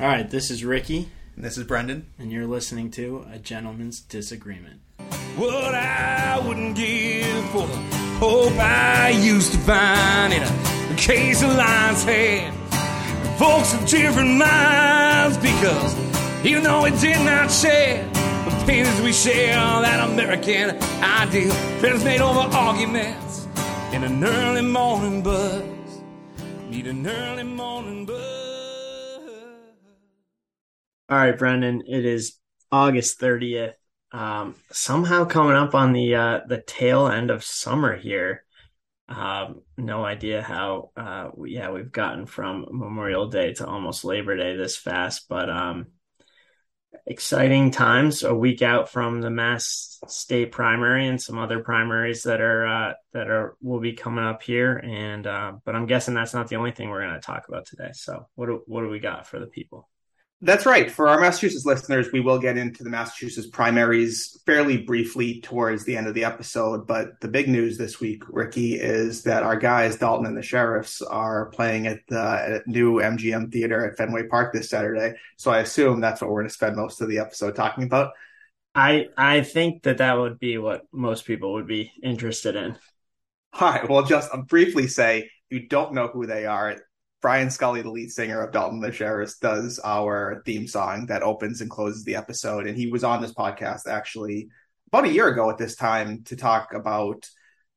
All right, this is Ricky, And this is Brendan. and you're listening to A Gentleman's Disagreement. What I wouldn't give for the hope I used to find in a case of lion's head. Folks of different minds because even though we did not share the pains we share, that American ideal friends made over arguments in an early morning buzz. Need an early morning buzz. All right, Brendan, it is August 30th. Um, somehow coming up on the uh, the tail end of summer here. Um, no idea how uh, yeah, we've gotten from Memorial Day to almost Labor Day this fast, but um, exciting times. A week out from the Mass State primary and some other primaries that are uh, that are will be coming up here. And uh, but I'm guessing that's not the only thing we're going to talk about today. So what do, what do we got for the people? That's right. For our Massachusetts listeners, we will get into the Massachusetts primaries fairly briefly towards the end of the episode. But the big news this week, Ricky, is that our guys, Dalton and the Sheriffs, are playing at the new MGM Theater at Fenway Park this Saturday. So I assume that's what we're going to spend most of the episode talking about. I I think that that would be what most people would be interested in. All right. Well, just I'll briefly say, you don't know who they are, Brian Scully, the lead singer of Dalton the Sheriffs, does our theme song that opens and closes the episode. And he was on this podcast actually about a year ago at this time to talk about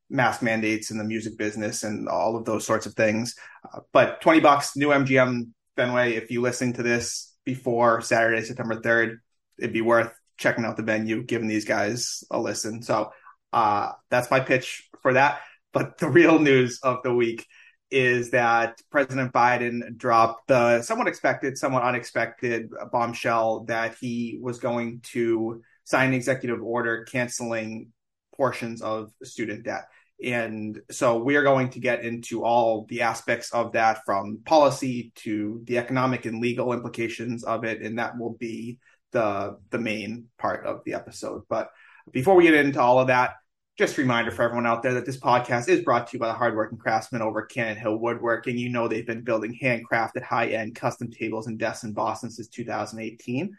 mask mandates in the music business and all of those sorts of things. Uh, but 20 bucks, new MGM Fenway. If you listen to this before Saturday, September 3rd, it'd be worth checking out the venue, giving these guys a listen. So uh, that's my pitch for that. But the real news of the week is that President Biden dropped the somewhat expected, somewhat unexpected bombshell that he was going to sign an executive order canceling portions of student debt. And so we are going to get into all the aspects of that from policy to the economic and legal implications of it. And that will be the, the main part of the episode. But before we get into all of that, just a reminder for everyone out there that this podcast is brought to you by the hardworking craftsmen over at Cannon Hill Woodworking. You know they've been building handcrafted, high-end custom tables and desks in Boston since 2018.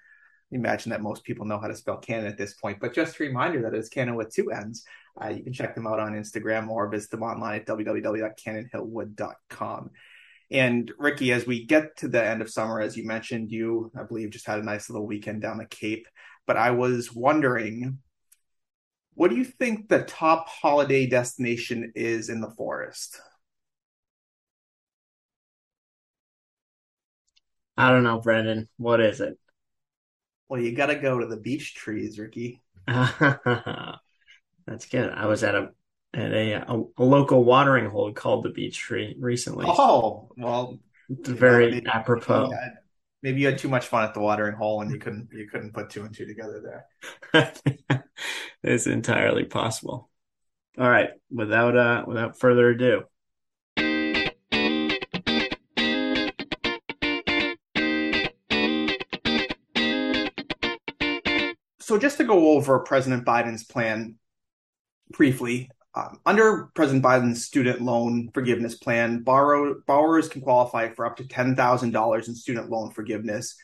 Imagine that most people know how to spell Cannon at this point, but just a reminder that it's Cannon with two N's. Uh, you can check them out on Instagram or visit them online at www.cannonhillwood.com. And Ricky, as we get to the end of summer, as you mentioned, you, I believe, just had a nice little weekend down the Cape. But I was wondering what do you think the top holiday destination is in the forest? I don't know, Brendan. What is it? Well, you got to go to the beech trees, Ricky. That's good. I was at a at a, a, a local watering hole called the Beech Tree recently. Oh, well, it's very maybe, apropos. Maybe you, had, maybe you had too much fun at the watering hole and you couldn't you couldn't put two and two together there. it's entirely possible. All right, without uh without further ado. So just to go over President Biden's plan briefly, um, under President Biden's student loan forgiveness plan, borrow, borrowers can qualify for up to $10,000 in student loan forgiveness,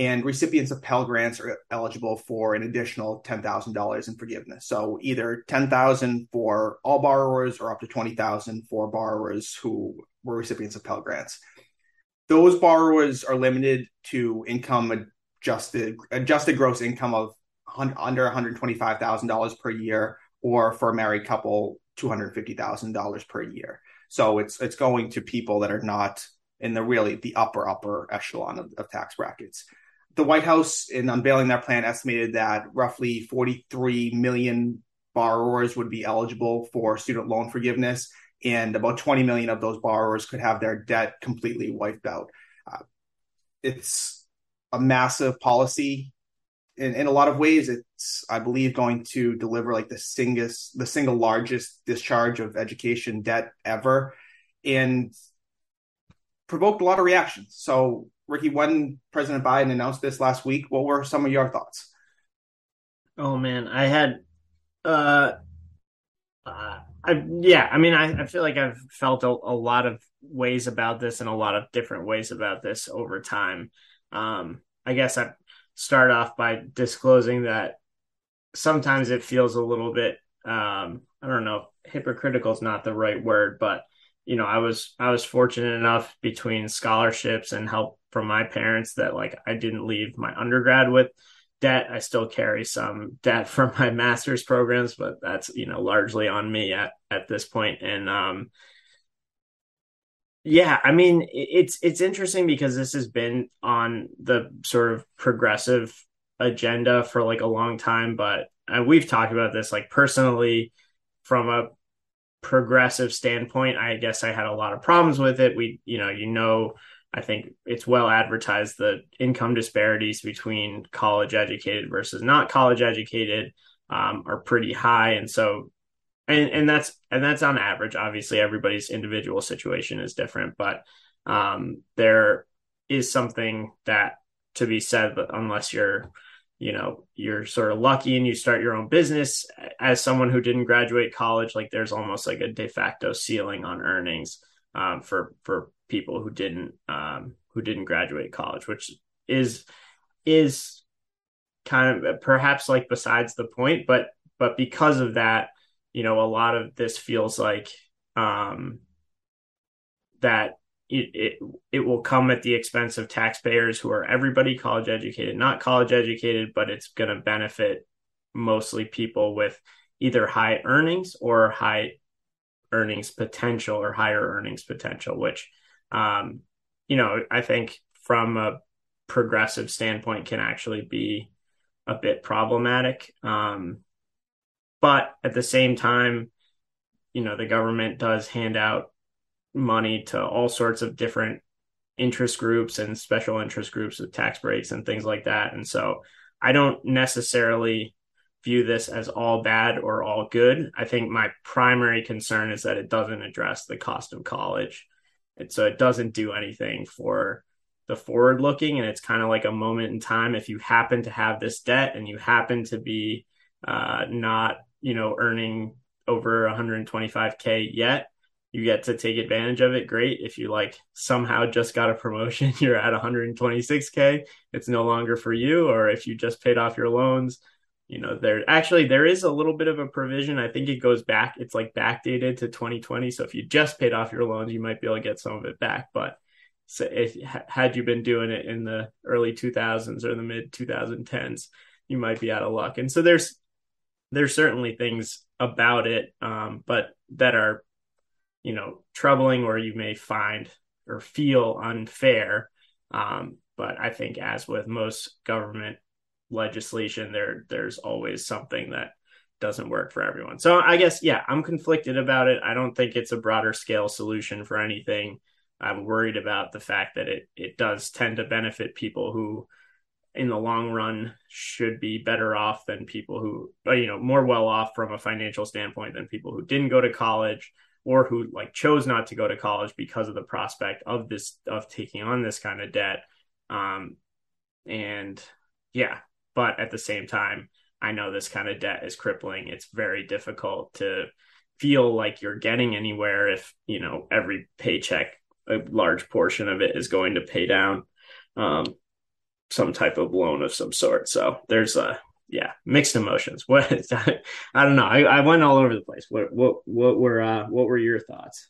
and recipients of Pell Grants are eligible for an additional $10,000 in forgiveness. So either 10,000 for all borrowers or up to 20,000 for borrowers who were recipients of Pell Grants. Those borrowers are limited to income adjusted adjusted gross income of under $125,000 per year or for a married couple $250,000 per year. So it's it's going to people that are not in the really the upper upper echelon of, of tax brackets. The White House in unveiling that plan estimated that roughly 43 million borrowers would be eligible for student loan forgiveness and about 20 million of those borrowers could have their debt completely wiped out. Uh, it's a massive policy in, in a lot of ways, it's I believe going to deliver like the single the single largest discharge of education debt ever, and provoked a lot of reactions. So, Ricky, when President Biden announced this last week, what were some of your thoughts? Oh man, I had, uh, uh I yeah, I mean, I, I feel like I've felt a, a lot of ways about this and a lot of different ways about this over time. um, I guess I start off by disclosing that sometimes it feels a little bit um, I don't know hypocritical is not the right word, but you know I was I was fortunate enough between scholarships and help from my parents that like I didn't leave my undergrad with debt. I still carry some debt from my master's programs, but that's you know largely on me at at this point. And um, yeah, I mean it's it's interesting because this has been on the sort of progressive agenda for like a long time, but and we've talked about this like personally from a progressive standpoint. I guess I had a lot of problems with it. We, you know, you know I think it's well advertised the income disparities between college educated versus not college educated um, are pretty high, and so and and that's and that's on average. Obviously, everybody's individual situation is different, but um, there is something that to be said, But unless you're you know you're sort of lucky and you start your own business as someone who didn't graduate college like there's almost like a de facto ceiling on earnings um, for for people who didn't um, who didn't graduate college, which is is kind of perhaps like besides the point, but but because of that, you know, a lot of this feels like um, that it, it it will come at the expense of taxpayers who are everybody college educated, not college educated, but it's going to benefit mostly people with either high earnings or high earnings potential or higher earnings potential, which, um, you know, I think from a progressive standpoint can actually be a bit problematic. Um, but at the same time, you know, the government does hand out money to all sorts of different interest groups and special interest groups with tax breaks and things like that. And so I don't necessarily view this as all bad or all good. I think my primary concern is that it doesn't address the cost of college. And so it doesn't do anything for the forward looking. And it's kind of like a moment in time. If you happen to have this debt and you happen to be uh, not, you know, earning over 125K yet, you get to take advantage of it. Great. If you like somehow just got a promotion, you're at 126K, it's no longer for you. Or if you just paid off your loans, you know there actually there is a little bit of a provision. I think it goes back it's like backdated to 2020 so if you just paid off your loans you might be able to get some of it back but if had you been doing it in the early 2000s or the mid 2010s you might be out of luck. And so there's there's certainly things about it um, but that are you know troubling or you may find or feel unfair um, but i think as with most government legislation, there there's always something that doesn't work for everyone. So I guess yeah, I'm conflicted about it. I don't think it's a broader scale solution for anything. I'm worried about the fact that it it does tend to benefit people who in the long run should be better off than people who you know more well off from a financial standpoint than people who didn't go to college or who like chose not to go to college because of the prospect of this of taking on this kind of debt um and yeah but at the same time, I know this kind of debt is crippling. It's very difficult to feel like you're getting anywhere if, you know, every paycheck, a large portion of it is going to pay down um, some type of loan of some sort. So there's a, yeah, mixed emotions. What I don't know. I, I went all over the place. What what what were uh, what were your thoughts?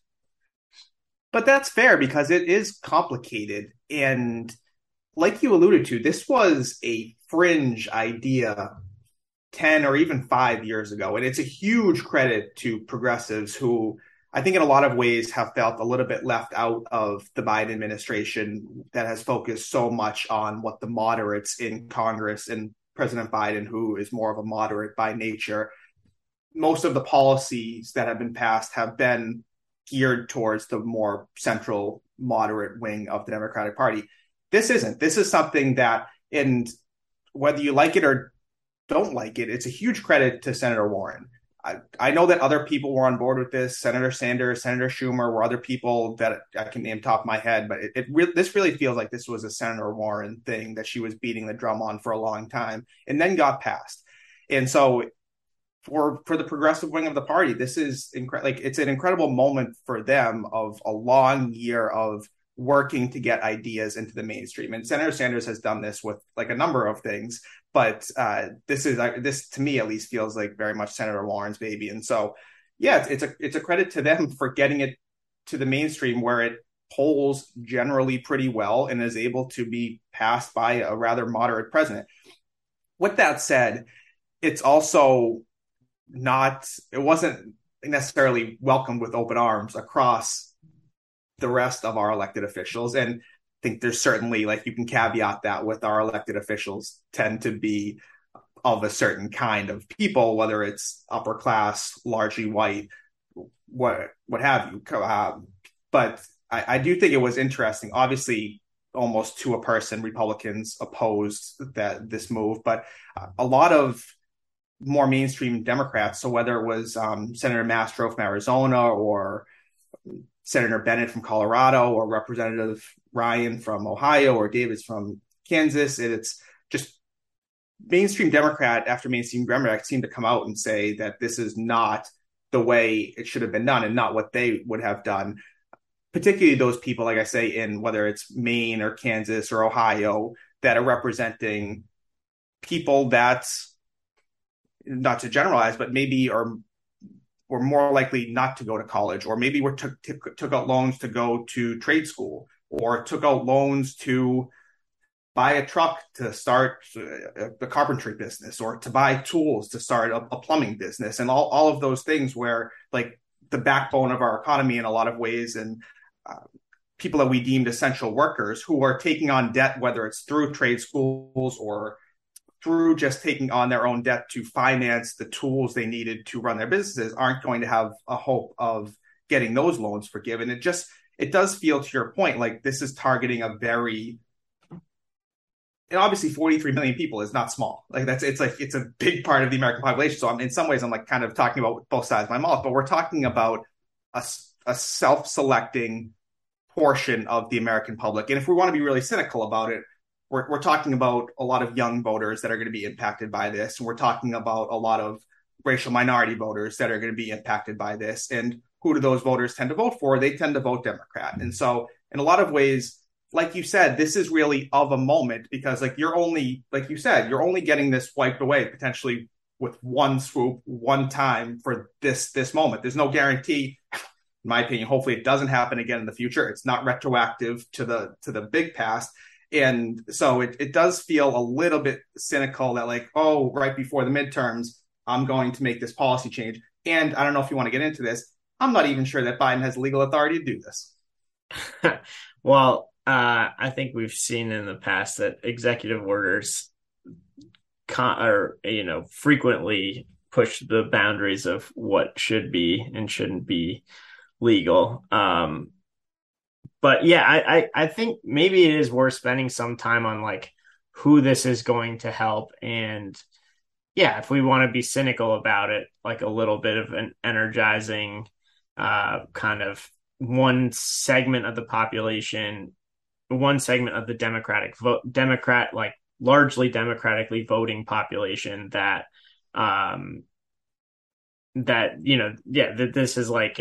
But that's fair because it is complicated and like you alluded to, this was a fringe idea 10 or even five years ago. And it's a huge credit to progressives who I think in a lot of ways have felt a little bit left out of the Biden administration that has focused so much on what the moderates in Congress and President Biden, who is more of a moderate by nature, most of the policies that have been passed have been geared towards the more central moderate wing of the Democratic Party. This isn't. This is something that, and whether you like it or don't like it, it's a huge credit to Senator Warren. I, I know that other people were on board with this. Senator Sanders, Senator Schumer were other people that I can name top of my head, but it, it re- this really feels like this was a Senator Warren thing that she was beating the drum on for a long time, and then got passed. And so, for for the progressive wing of the party, this is incredible. Like it's an incredible moment for them of a long year of working to get ideas into the mainstream. And Senator Sanders has done this with like a number of things, but uh, this is uh, this to me at least feels like very much Senator Warren's baby. And so, yeah, it's, it's a it's a credit to them for getting it to the mainstream where it polls generally pretty well and is able to be passed by a rather moderate president. With that said, it's also not it wasn't necessarily welcomed with open arms across the rest of our elected officials and I think there's certainly like you can caveat that with our elected officials tend to be of a certain kind of people whether it's upper class largely white what what have you um, but I, I do think it was interesting obviously almost to a person republicans opposed that this move but a lot of more mainstream Democrats. So whether it was um, Senator Masto from Arizona or Senator Bennet from Colorado or Representative Ryan from Ohio or Davids from Kansas, it's just mainstream Democrat after mainstream Democrat seem to come out and say that this is not the way it should have been done and not what they would have done. Particularly those people, like I say, in whether it's Maine or Kansas or Ohio, that are representing people that not to generalize, but maybe are were more likely not to go to college, or maybe were took took, out loans to go to trade school, or took out loans to buy a truck to start a carpentry business, or to buy tools to start a, a plumbing business, and all all of those things where like the backbone of our economy in a lot of ways, and uh, people that we deemed essential workers who are taking on debt, whether it's through trade schools or through just taking on their own debt to finance the tools they needed to run their businesses aren't going to have a hope of getting those loans forgiven. It just it does feel to your point like this is targeting a very and obviously 43 million people is not small. Like that's it's like it's a big part of the American population. So I'm in some ways I'm like kind of talking about both sides of my mouth, but we're talking about a, a self-selecting portion of the American public. And if we want to be really cynical about it, we're, we're talking about a lot of young voters that are going to be impacted by this. And we're talking about a lot of racial minority voters that are going to be impacted by this. And who do those voters tend to vote for? They tend to vote Democrat. And so, in a lot of ways, like you said, this is really of a moment because, like, you're only, like you said, you're only getting this wiped away potentially with one swoop, one time for this this moment. There's no guarantee, in my opinion. Hopefully, it doesn't happen again in the future. It's not retroactive to the to the big past and so it, it does feel a little bit cynical that like oh right before the midterms i'm going to make this policy change. And i don't know if you want to get into this i'm not even sure that biden has legal authority to do this. Well uh, i think we've seen in the past that executive orders con- or you know frequently push the boundaries of what should be and shouldn't be legal. Um, but yeah, I, I, I think maybe it is worth spending some time on like who this is going to help. And yeah, if we want to be cynical about it, like a little bit of an energizing uh, kind of one segment of the population, one segment of the Democratic vote, Democrat, like largely democratically voting population that, um, that, you know, yeah, that this is like,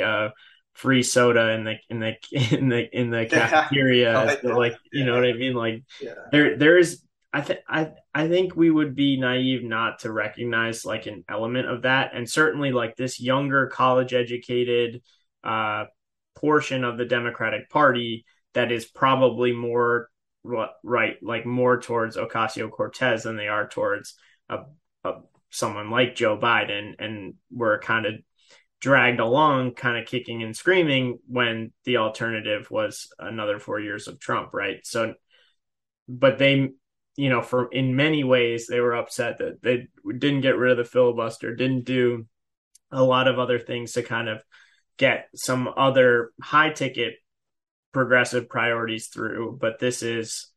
free soda in the in the in the in the cafeteria. Yeah. so like you yeah. know what I mean? Like yeah. there there is I think I I think we would be naive not to recognize like an element of that, and certainly like this younger college educated uh, portion of the Democratic Party that is probably more right like more towards Ocasio Cortez than they are towards a, a someone like Joe Biden, and we're kind of dragged along kind of kicking and screaming when the alternative was another four years of Trump, right? So, but they, you know, for in many ways, they were upset that they didn't get rid of the filibuster, didn't do a lot of other things to kind of get some other high ticket progressive priorities through. But this is,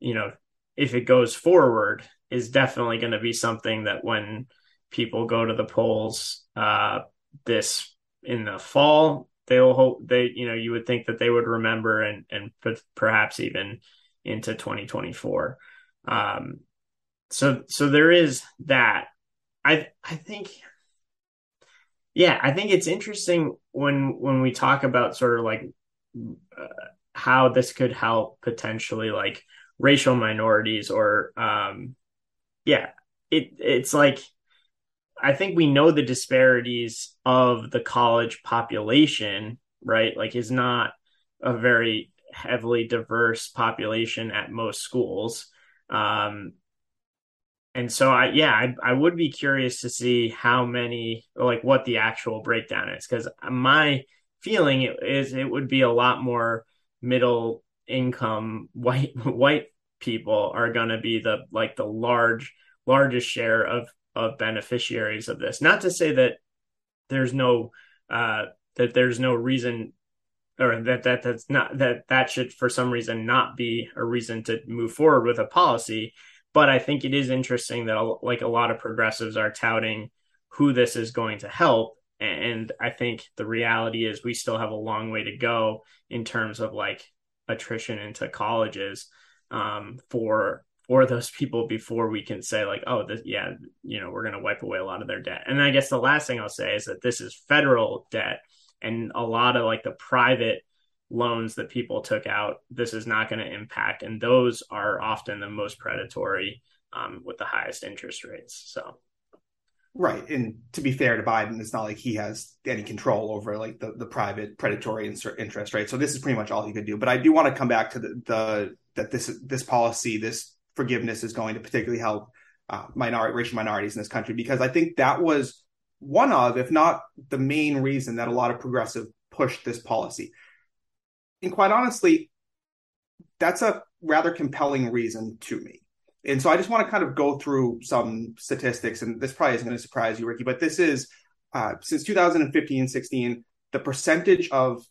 you know, if it goes forward, is definitely going to be something that when people go to the polls, uh, this in the fall, they'll hope they, you know, you would think that they would remember and and perhaps even into 2024. Um, so so there is that. I I think, yeah, I think it's interesting when when we talk about sort of like uh, how this could help potentially like racial minorities or um yeah it it's like I think we know the disparities of the college population, right? Like is not a very heavily diverse population at most schools. Um, and so I, yeah, I, I would be curious to see how many, like what the actual breakdown is. Cause my feeling is it would be a lot more middle income white, white people are going to be the, like the large, largest share of, of beneficiaries of this. Not to say that there's no, uh, that there's no reason or that that that's not that that should for some reason not be a reason to move forward with a policy but i think it is interesting that like a lot of progressives are touting who this is going to help and i think the reality is we still have a long way to go in terms of like attrition into colleges um, for for those people before we can say like oh this yeah you know we're going to wipe away a lot of their debt. And i guess the last thing i'll say is that this is federal debt and a lot of like the private loans that people took out this is not going to impact and those are often the most predatory um, with the highest interest rates so. Right and to be fair to biden it's not like he has any control over like the, the private predatory interest rate so this is pretty much all he could do. But i do want to come back to the, the that this this policy this forgiveness is going to particularly help uh, minority racial minorities in this country because i think that was one of, if not the main reason that a lot of progressive pushed this policy. And quite honestly, that's a rather compelling reason to me. And so I just want to kind of go through some statistics, and this probably isn't going to surprise you, Ricky, but this is uh, since 2015 16, the percentage of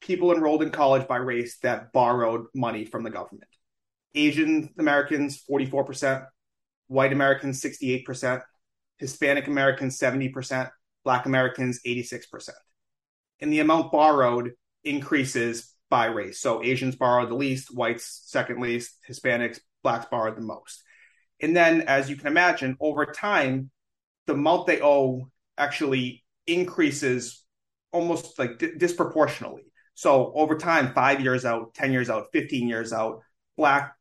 people enrolled in college by race that borrowed money from the government. Asian Americans, 44%, white Americans, 68%, Hispanic Americans 70%, Black Americans 86%. And the amount borrowed increases by race. So Asians borrow the least, whites second least, Hispanics, blacks borrow the most. And then, as you can imagine, over time, the amount they owe actually increases almost like di- disproportionately. So over time, five years out, 10 years out, 15 years out, black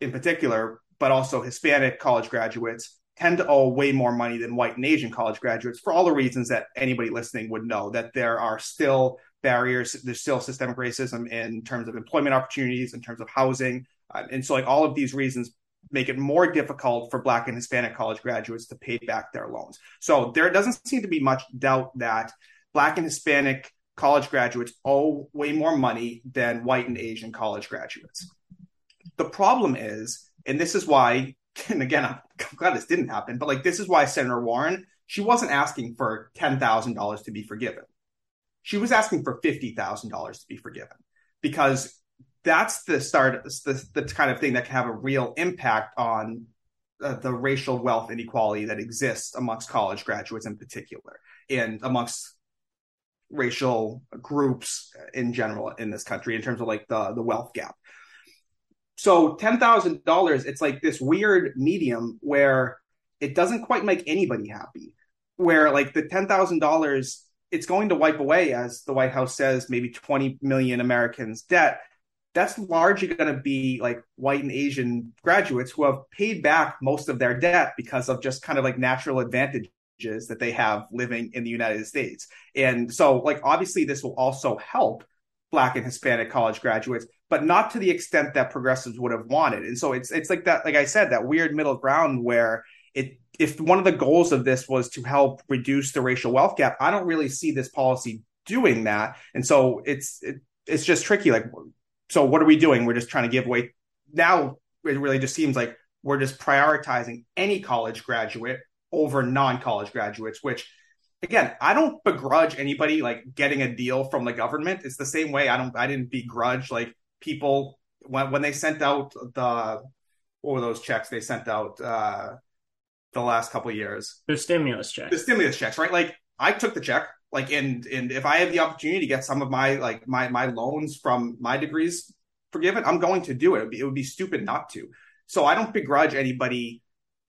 in particular, but also Hispanic college graduates tend to owe way more money than white and Asian college graduates for all the reasons that anybody listening would know that there are still barriers, there's still systemic racism in terms of employment opportunities, in terms of housing. Uh, and so, like, all of these reasons make it more difficult for Black and Hispanic college graduates to pay back their loans. So, there doesn't seem to be much doubt that Black and Hispanic college graduates owe way more money than white and Asian college graduates. The problem is, and this is why and again, I'm glad this didn't happen, but like this is why Senator Warren, she wasn't asking for $10,000 to be forgiven. She was asking for $50,000 to be forgiven because that's the start, the, the kind of thing that can have a real impact on uh, the racial wealth inequality that exists amongst college graduates in particular and amongst racial groups in general in this country in terms of like the the wealth gap so $10,000, it's like this weird medium where it doesn't quite make anybody happy. Where like the $10,000, it's going to wipe away, as the White House says, maybe 20 million Americans' debt. That's largely going to be like white and Asian graduates who have paid back most of their debt because of just kind of like natural advantages that they have living in the United States. And so, like, obviously, this will also help Black and Hispanic college graduates but not to the extent that progressives would have wanted. And so it's it's like that, like I said, that weird middle ground where it if one of the goals of this was to help reduce the racial wealth gap, I don't really see this policy doing that. And so it's it, it's just tricky. Like, so what are we doing? We're just trying to give away. Now it really just seems like we're just prioritizing any college graduate over non-college graduates, which again, I don't begrudge anybody like getting a deal from the government. It's the same way I don't I didn't begrudge like people when when they sent out the what were those checks they sent out uh, the last couple years? The stimulus checks. The stimulus checks, right? Like I took the check, like and and if I have the opportunity to get some of my like my my loans from my degrees forgiven, I'm going to do it. It would be, it would be stupid not to. So I don't begrudge anybody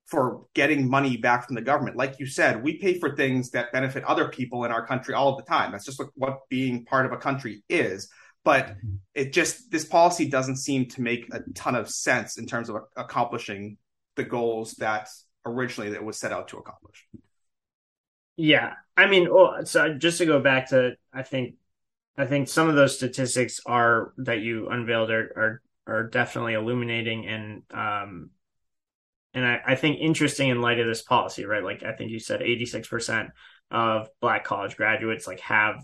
for getting money back from the government. Like you said, we pay for things that benefit other people in our country all the time. That's just what being part of a country is. But it just this policy doesn't seem to make a ton of sense in terms of accomplishing the goals that originally it was set out to accomplish. Yeah, I mean, well, so just to go back to, I think, I think some of those statistics are that you unveiled are are, are definitely illuminating and um, and I, I think interesting in light of this policy, right? Like I think you said, eighty six percent of Black college graduates like have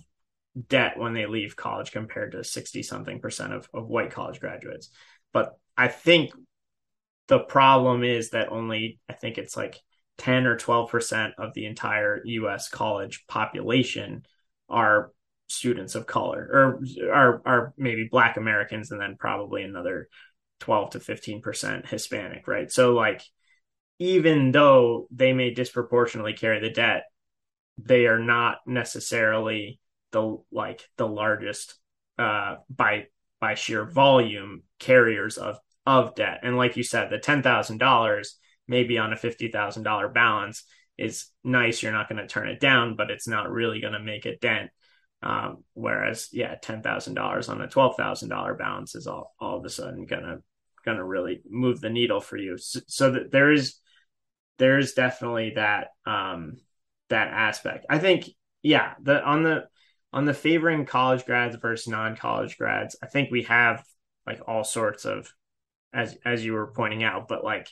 debt when they leave college compared to 60 something percent of, of white college graduates. But I think the problem is that only, I think it's like 10 or 12% of the entire US college population are students of color or are, are maybe black Americans and then probably another 12 to 15% Hispanic, right? So like, even though they may disproportionately carry the debt, they are not necessarily the like the largest uh by by sheer volume carriers of of debt. And like you said, the ten thousand dollars maybe on a fifty thousand dollar balance is nice. You're not going to turn it down, but it's not really going to make a dent. Um, whereas, yeah, ten thousand dollars on a twelve thousand dollar balance is all all of a sudden gonna gonna really move the needle for you. So, so that there is there is definitely that um, that aspect. I think, yeah, the on the on the favoring college grads versus non-college grads, I think we have like all sorts of as as you were pointing out, but like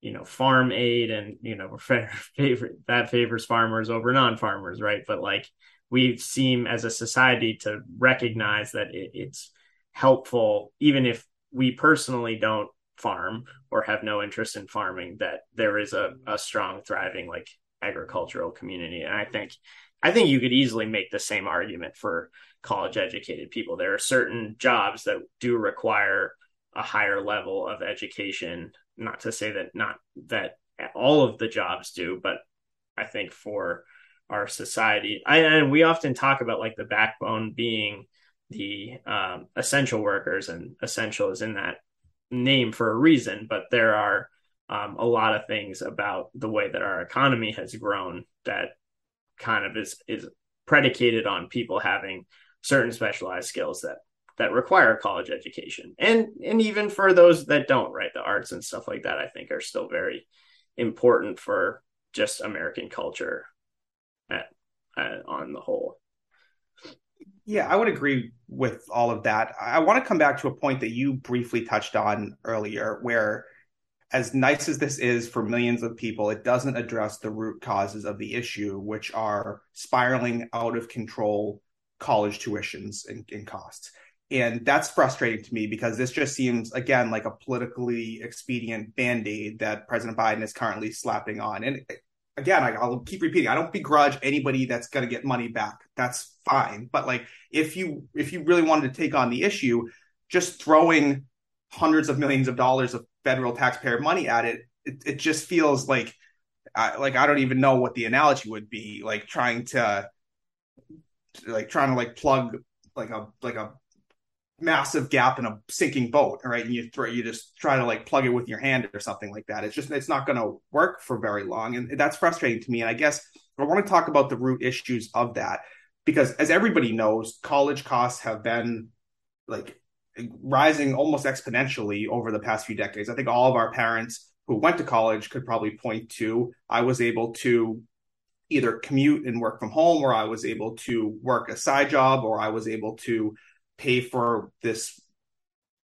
you know, farm aid and you know, favorite that favors farmers over non-farmers, right? But like we seem as a society to recognize that it, it's helpful, even if we personally don't farm or have no interest in farming, that there is a, a strong, thriving like agricultural community. And I think I think you could easily make the same argument for college educated people. There are certain jobs that do require a higher level of education. Not to say that not that all of the jobs do, but I think for our society, I, and we often talk about like the backbone being the um, essential workers, and essential is in that name for a reason. But there are um, a lot of things about the way that our economy has grown that kind of is is predicated on people having certain specialized skills that that require college education. And and even for those that don't right the arts and stuff like that i think are still very important for just american culture at, at, on the whole. Yeah i would agree with all of that. I want to come back to a point that you briefly touched on earlier where as nice as this is for millions of people, it doesn't address the root causes of the issue, which are spiraling out of control college tuitions and, and costs. And that's frustrating to me because this just seems, again, like a politically expedient band aid that President Biden is currently slapping on. And again, I, will keep repeating, I don't begrudge anybody that's going to get money back. That's fine. But like, if you if you really wanted to take on the issue, just throwing hundreds of millions of dollars of federal taxpayer money at it, it, it just feels like uh, like I don't even know what the analogy would be. Like trying to like trying to like plug like a like a massive gap in a sinking boat, right? And you throw you just try to like plug it with your hand or something like that. It's just it's not going to work for very long, and that's frustrating to me. And I guess I want to talk about the root issues of that because, as everybody knows, college costs have been like rising almost exponentially over the past few decades. I think all of our parents who went to college could probably point to I was able to either commute and work from home, or I was able to work a side job, or I was able to pay for this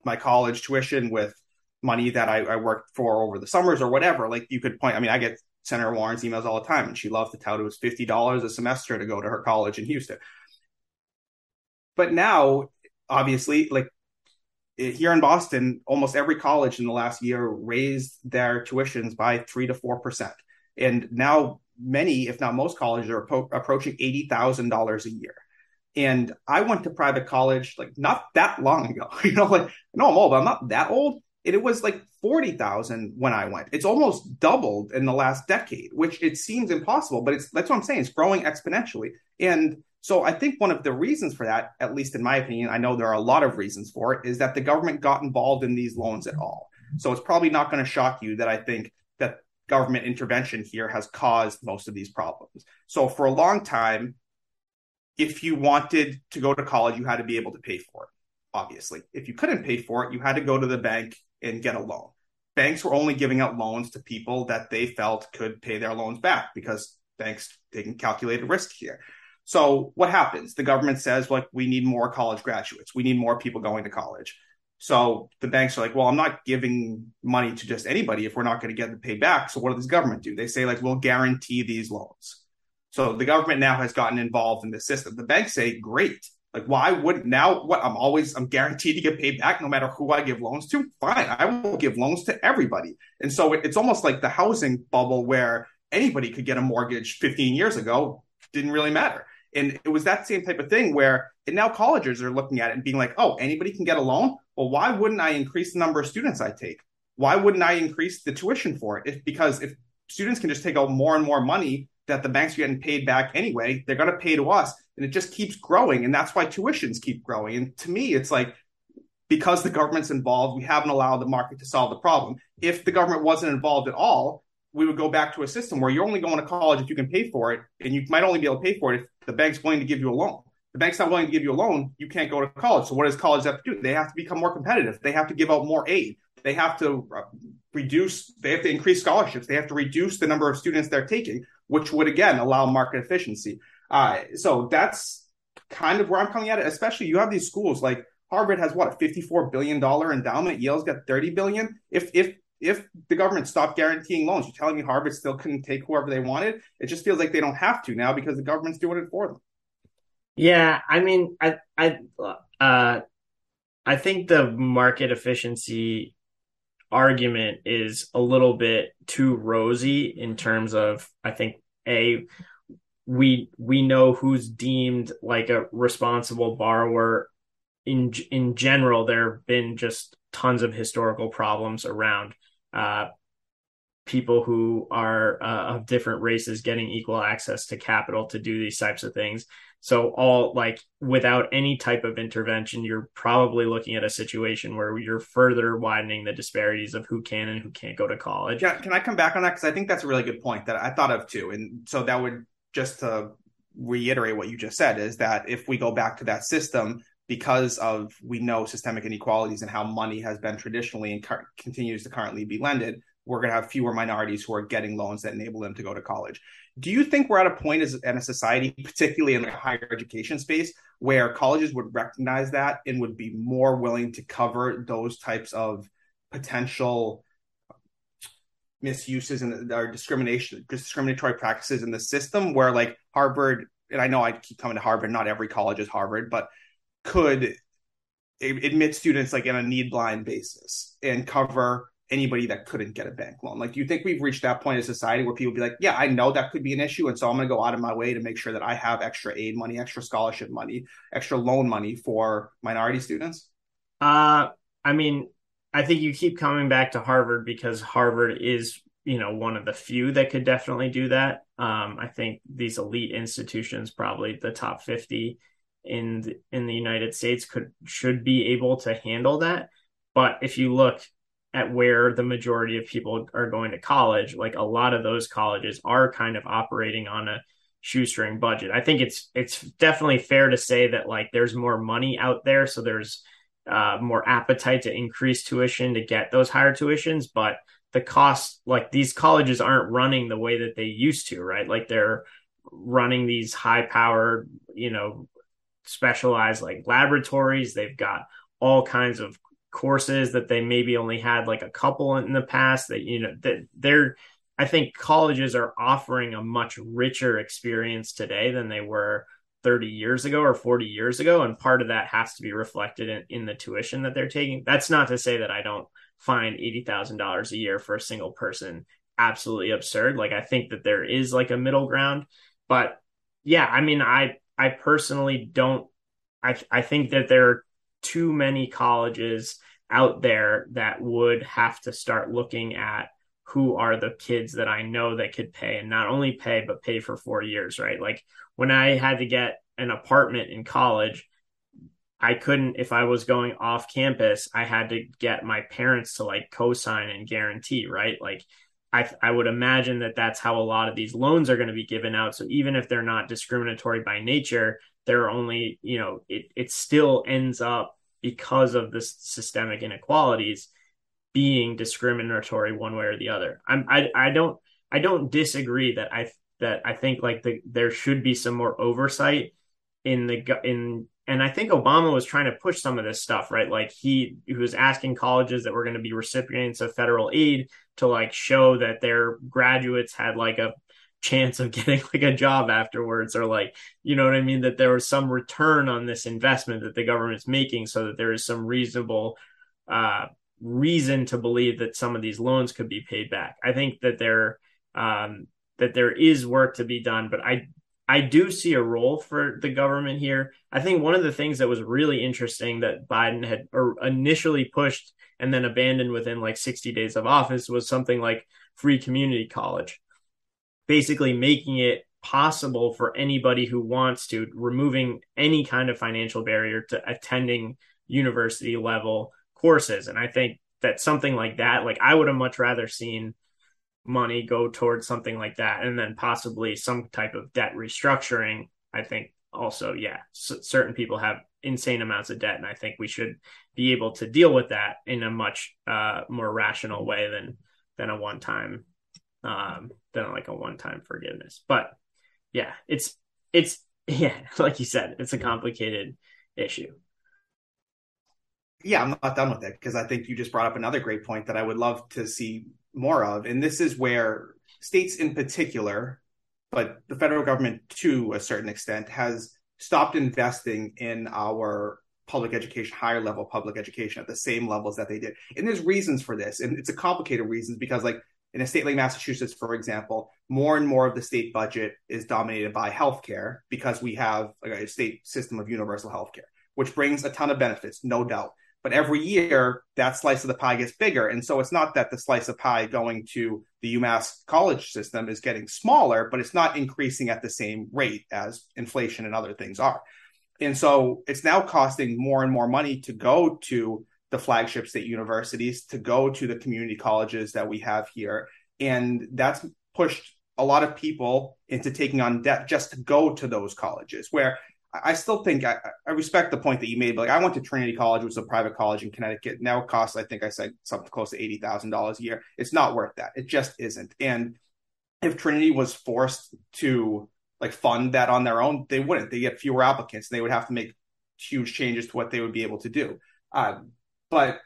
my college tuition with money that I, I worked for over the summers or whatever. Like you could point, I mean, I get Senator Warren's emails all the time, and she loves to tout it was fifty dollars a semester to go to her college in Houston. But now, obviously, like here in Boston, almost every college in the last year raised their tuitions by three to four percent, and now many, if not most, colleges are po- approaching eighty thousand dollars a year. And I went to private college like not that long ago. You know, like no, I'm old, but I'm not that old. And it was like forty thousand when I went. It's almost doubled in the last decade, which it seems impossible, but it's that's what I'm saying. It's growing exponentially, and so I think one of the reasons for that, at least in my opinion, I know there are a lot of reasons for it, is that the government got involved in these loans at all. So it's probably not going to shock you that I think that government intervention here has caused most of these problems. So for a long time, if you wanted to go to college, you had to be able to pay for it. obviously. If you couldn't pay for it, you had to go to the bank and get a loan. Banks were only giving out loans to people that they felt could pay their loans back because banks taking calculated risk here. So what happens? The government says, like, we need more college graduates. We need more people going to college. So the banks are like, well, I'm not giving money to just anybody if we're not going to get the paid back. So what does the government do? They say, like, we'll guarantee these loans. So the government now has gotten involved in the system. The banks say, great. Like, why would now what I'm always I'm guaranteed to get paid back no matter who I give loans to? Fine, I will give loans to everybody. And so it, it's almost like the housing bubble where anybody could get a mortgage 15 years ago, didn't really matter. And it was that same type of thing where and now colleges are looking at it and being like, oh, anybody can get a loan. Well, why wouldn't I increase the number of students I take? Why wouldn't I increase the tuition for it? If because if students can just take out more and more money that the banks are getting paid back anyway, they're going to pay to us, and it just keeps growing, and that's why tuitions keep growing. And to me, it's like because the government's involved, we haven't allowed the market to solve the problem. If the government wasn't involved at all, we would go back to a system where you're only going to college if you can pay for it, and you might only be able to pay for it if the bank's willing to give you a loan. The bank's not willing to give you a loan, you can't go to college. So what does college have to do? They have to become more competitive. They have to give out more aid. They have to uh, reduce. They have to increase scholarships. They have to reduce the number of students they're taking, which would again allow market efficiency. Uh, so that's kind of where I'm coming at it. Especially you have these schools like Harvard has what a 54 billion dollar endowment. Yale's got 30 billion. If if if the government stopped guaranteeing loans, you're telling me Harvard still couldn't take whoever they wanted? It just feels like they don't have to now because the government's doing it for them. Yeah, I mean, I I uh, I think the market efficiency argument is a little bit too rosy in terms of I think a we we know who's deemed like a responsible borrower in in general there have been just tons of historical problems around uh, people who are uh, of different races getting equal access to capital to do these types of things so all like without any type of intervention, you're probably looking at a situation where you're further widening the disparities of who can and who can't go to college. Yeah, can I come back on that because I think that's a really good point that I thought of too. And so that would just to reiterate what you just said is that if we go back to that system because of we know systemic inequalities and how money has been traditionally and car- continues to currently be lended, we're going to have fewer minorities who are getting loans that enable them to go to college. Do you think we're at a point as in a society, particularly in the higher education space, where colleges would recognize that and would be more willing to cover those types of potential misuses and or discrimination discriminatory practices in the system where like Harvard and I know I keep coming to Harvard not every college is Harvard but could admit students like in a need blind basis and cover anybody that couldn't get a bank loan? Like, do you think we've reached that point in society where people be like, yeah, I know that could be an issue. And so I'm going to go out of my way to make sure that I have extra aid money, extra scholarship money, extra loan money for minority students? Uh, I mean, I think you keep coming back to Harvard because Harvard is, you know, one of the few that could definitely do that. Um, I think these elite institutions, probably the top 50 in the, in the United States could should be able to handle that. But if you look at where the majority of people are going to college, like a lot of those colleges are kind of operating on a shoestring budget. I think it's it's definitely fair to say that like there's more money out there, so there's uh, more appetite to increase tuition to get those higher tuitions, but the cost like these colleges aren't running the way that they used to, right? Like they're running these high powered, you know, specialized like laboratories. They've got all kinds of courses that they maybe only had like a couple in the past that you know that they're I think colleges are offering a much richer experience today than they were 30 years ago or 40 years ago and part of that has to be reflected in, in the tuition that they're taking that's not to say that I don't find $80,000 a year for a single person absolutely absurd like I think that there is like a middle ground but yeah I mean I I personally don't I I think that there are too many colleges out there that would have to start looking at who are the kids that I know that could pay and not only pay, but pay for four years, right? Like when I had to get an apartment in college, I couldn't, if I was going off campus, I had to get my parents to like co sign and guarantee, right? Like I, I would imagine that that's how a lot of these loans are going to be given out. So even if they're not discriminatory by nature, they're only, you know, it, it still ends up because of the systemic inequalities being discriminatory one way or the other. I'm, I I don't I don't disagree that I that I think like the there should be some more oversight in the in and I think Obama was trying to push some of this stuff, right? Like he, he was asking colleges that were going to be recipients of federal aid to like show that their graduates had like a chance of getting like a job afterwards or like you know what i mean that there was some return on this investment that the government's making so that there is some reasonable uh, reason to believe that some of these loans could be paid back i think that there um, that there is work to be done but i i do see a role for the government here i think one of the things that was really interesting that biden had initially pushed and then abandoned within like 60 days of office was something like free community college basically making it possible for anybody who wants to, removing any kind of financial barrier to attending university level courses. And I think that something like that, like I would have much rather seen money go towards something like that and then possibly some type of debt restructuring. I think also, yeah, c- certain people have insane amounts of debt. And I think we should be able to deal with that in a much uh, more rational way than than a one time um, than like a one time forgiveness. But yeah, it's it's yeah, like you said, it's a complicated issue. Yeah, I'm not done with it because I think you just brought up another great point that I would love to see more of. And this is where states in particular, but the federal government to a certain extent, has stopped investing in our public education, higher level public education at the same levels that they did. And there's reasons for this. And it's a complicated reasons because like in a state like Massachusetts, for example, more and more of the state budget is dominated by healthcare because we have a state system of universal healthcare, which brings a ton of benefits, no doubt. But every year, that slice of the pie gets bigger. And so it's not that the slice of pie going to the UMass college system is getting smaller, but it's not increasing at the same rate as inflation and other things are. And so it's now costing more and more money to go to the flagship state universities to go to the community colleges that we have here. And that's pushed a lot of people into taking on debt just to go to those colleges where I still think I, I respect the point that you made. But like I went to Trinity College, which is a private college in Connecticut. Now it costs, I think I said something close to eighty thousand dollars a year. It's not worth that. It just isn't. And if Trinity was forced to like fund that on their own, they wouldn't. They get fewer applicants. And they would have to make huge changes to what they would be able to do. Uh, but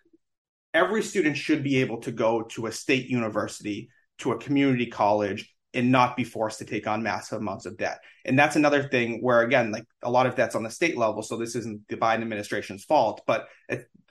every student should be able to go to a state university, to a community college, and not be forced to take on massive amounts of debt. And that's another thing where, again, like a lot of debt's on the state level. So this isn't the Biden administration's fault. But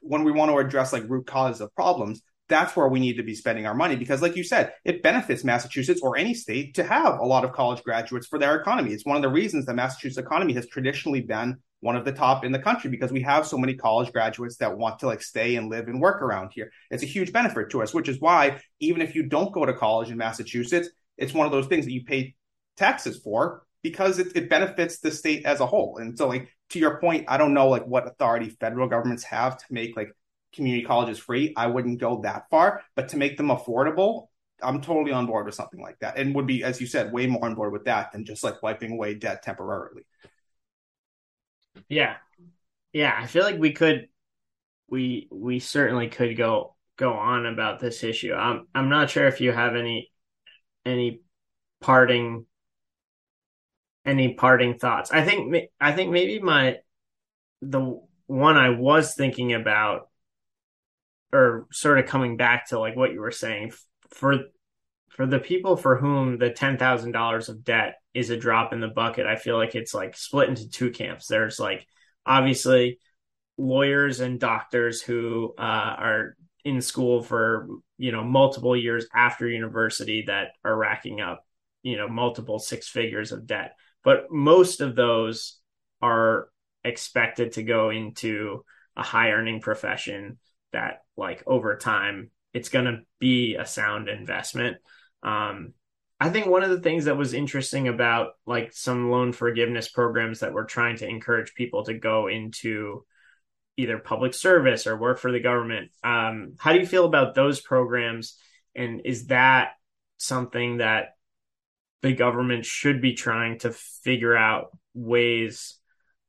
when we want to address like root causes of problems, that's where we need to be spending our money because, like you said, it benefits Massachusetts or any state to have a lot of college graduates for their economy. It's one of the reasons the Massachusetts economy has traditionally been one of the top in the country because we have so many college graduates that want to like stay and live and work around here. It's a huge benefit to us, which is why even if you don't go to college in Massachusetts, it's one of those things that you pay taxes for because it, it benefits the state as a whole. And so like to your point, I don't know like what authority federal governments have to make like community colleges free. I wouldn't go that far, but to make them affordable, I'm totally on board with something like that and would be, as you said, way more on board with that than just like wiping away debt temporarily. Yeah. Yeah, I feel like we could we we certainly could go go on about this issue. I'm I'm not sure if you have any any parting any parting thoughts. I think I think maybe my the one I was thinking about or sort of coming back to like what you were saying for for the people for whom the $10,000 of debt is a drop in the bucket, I feel like it's like split into two camps. There's like obviously lawyers and doctors who uh, are in school for, you know, multiple years after university that are racking up, you know, multiple six figures of debt. But most of those are expected to go into a high earning profession that like over time it's going to be a sound investment um, I think one of the things that was interesting about like some loan forgiveness programs that were trying to encourage people to go into either public service or work for the government. Um, how do you feel about those programs? And is that something that the government should be trying to figure out ways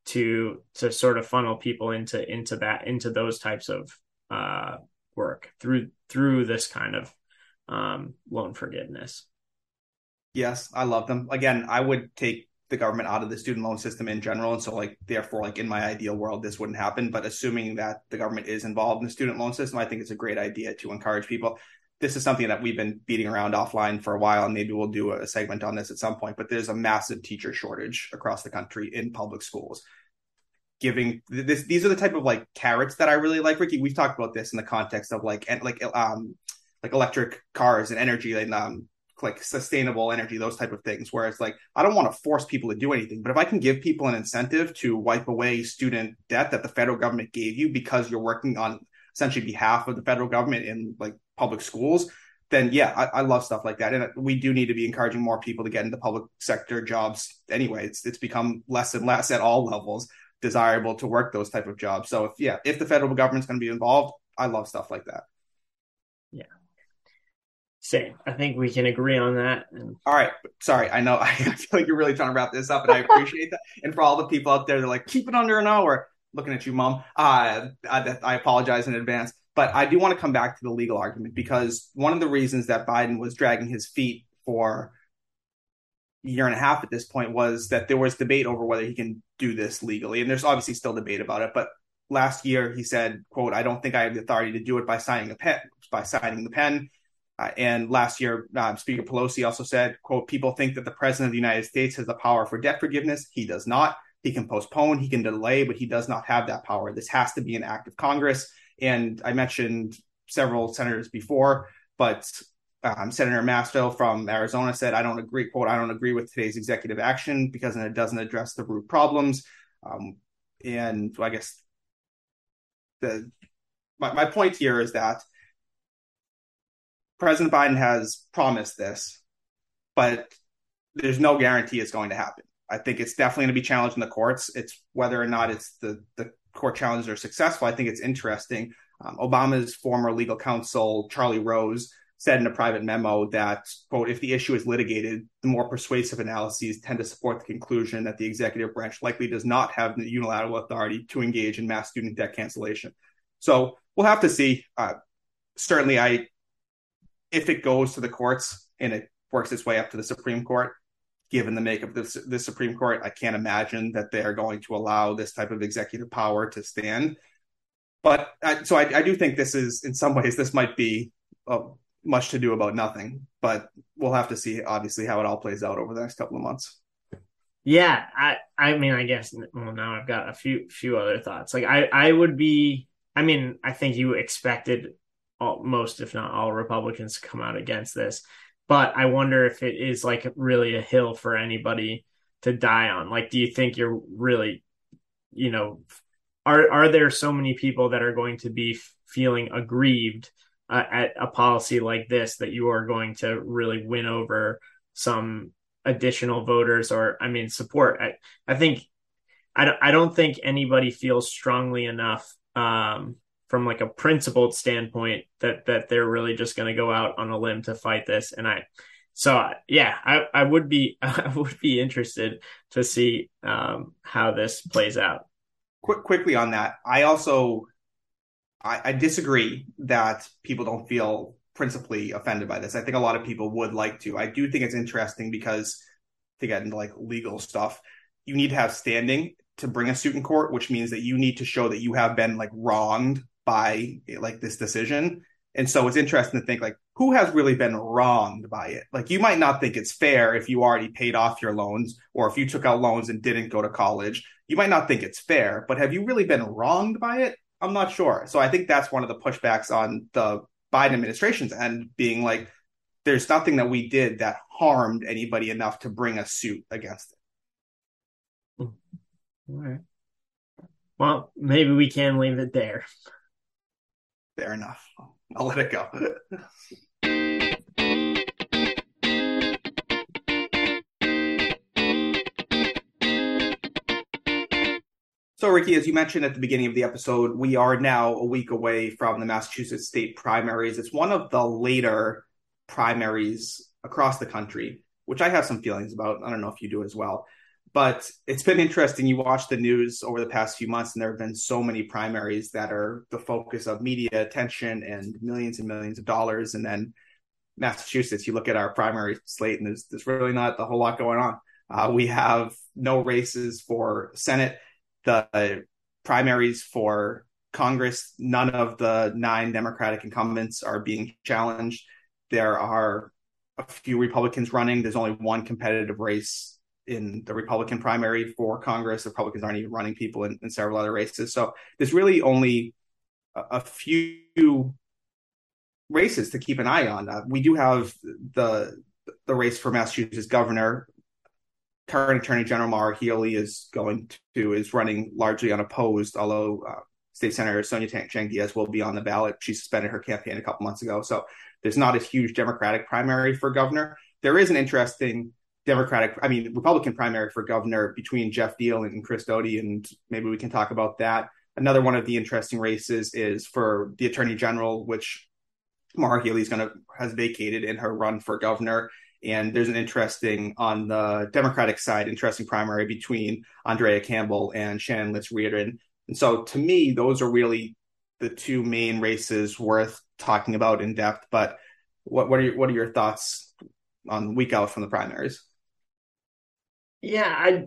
to to sort of funnel people into into that into those types of uh, work through through this kind of um, loan forgiveness. Yes, I love them. Again, I would take the government out of the student loan system in general, and so like therefore, like in my ideal world, this wouldn't happen. But assuming that the government is involved in the student loan system, I think it's a great idea to encourage people. This is something that we've been beating around offline for a while, and maybe we'll do a segment on this at some point. But there's a massive teacher shortage across the country in public schools giving this these are the type of like carrots that I really like Ricky we've talked about this in the context of like and like um like electric cars and energy and um like sustainable energy those type of things where it's like I don't want to force people to do anything but if I can give people an incentive to wipe away student debt that the federal government gave you because you're working on essentially behalf of the federal government in like public schools then yeah, I, I, love stuff like that. And we do need to be encouraging more people to get into public sector jobs anyway. It's it's become less and less at all levels desirable to work those type of jobs. So if yeah, if the federal government's going to be involved, I love stuff like that. Same. I think we can agree on that. All right. Sorry. I know I feel like you're really trying to wrap this up and I appreciate that. And for all the people out there that are like, keep it under an hour, looking at you, mom. Uh, I, I apologize in advance. But I do want to come back to the legal argument because one of the reasons that Biden was dragging his feet for a year and a half at this point was that there was debate over whether he can do this legally. And there's obviously still debate about it. But last year he said, quote, I don't think I have the authority to do it by signing a pen, by signing the pen. Uh, and last year, uh, Speaker Pelosi also said, quote, people think that the president of the United States has the power for debt forgiveness. He does not. He can postpone, he can delay, but he does not have that power. This has to be an act of Congress. And I mentioned several senators before, but um, Senator Masto from Arizona said, I don't agree, quote, I don't agree with today's executive action because it doesn't address the root problems. Um, and I guess the my, my point here is that President Biden has promised this, but there's no guarantee it's going to happen. I think it's definitely going to be challenged in the courts. It's whether or not it's the, the court challenges are successful. I think it's interesting. Um, Obama's former legal counsel, Charlie Rose, said in a private memo that, quote, if the issue is litigated, the more persuasive analyses tend to support the conclusion that the executive branch likely does not have the unilateral authority to engage in mass student debt cancellation. So we'll have to see. Uh, certainly, I, if it goes to the courts and it works its way up to the Supreme Court, given the makeup of the, the Supreme Court, I can't imagine that they are going to allow this type of executive power to stand. But uh, so I, I, do think this is, in some ways, this might be a much to do about nothing. But we'll have to see, obviously, how it all plays out over the next couple of months. Yeah, I I mean, I guess well now I've got a few few other thoughts. Like I I would be. I mean, I think you expected all, most, if not all, Republicans come out against this, but I wonder if it is like really a hill for anybody to die on. Like, do you think you're really, you know, are are there so many people that are going to be feeling aggrieved uh, at a policy like this that you are going to really win over some additional voters or I mean support. I, I think I don't, I don't think anybody feels strongly enough um, from like a principled standpoint that that they're really just going to go out on a limb to fight this and I so yeah I, I would be I would be interested to see um, how this plays out. Quick, quickly on that, I also I, I disagree that people don't feel principally offended by this. I think a lot of people would like to. I do think it's interesting because to get into like legal stuff, you need to have standing to bring a suit in court, which means that you need to show that you have been like wronged by like this decision. And so it's interesting to think like who has really been wronged by it? Like you might not think it's fair if you already paid off your loans or if you took out loans and didn't go to college. You might not think it's fair, but have you really been wronged by it? I'm not sure. So I think that's one of the pushbacks on the Biden administration's end, being like, there's nothing that we did that harmed anybody enough to bring a suit against it. All right. Well, maybe we can leave it there. Fair enough. I'll let it go. So, Ricky, as you mentioned at the beginning of the episode, we are now a week away from the Massachusetts state primaries. It's one of the later primaries across the country, which I have some feelings about. I don't know if you do as well. But it's been interesting. You watch the news over the past few months, and there have been so many primaries that are the focus of media attention and millions and millions of dollars. And then Massachusetts, you look at our primary slate, and there's, there's really not a whole lot going on. Uh, we have no races for Senate. The primaries for Congress, none of the nine Democratic incumbents are being challenged. There are a few Republicans running. There's only one competitive race in the Republican primary for Congress. The Republicans aren't even running people in, in several other races. So there's really only a, a few races to keep an eye on. Uh, we do have the the race for Massachusetts governor. Current Attorney General Maura Healey is going to is running largely unopposed, although uh, State Senator Sonia Chang Diaz will be on the ballot. She suspended her campaign a couple months ago, so there's not a huge Democratic primary for governor. There is an interesting Democratic, I mean, Republican primary for governor between Jeff Diehl and Chris Doughty, and maybe we can talk about that. Another one of the interesting races is for the Attorney General, which Maura Healey's going to has vacated in her run for governor. And there's an interesting on the Democratic side, interesting primary between Andrea Campbell and Shannon Liss Riordan. And so, to me, those are really the two main races worth talking about in depth. But what what are your, what are your thoughts on week out from the primaries? Yeah, I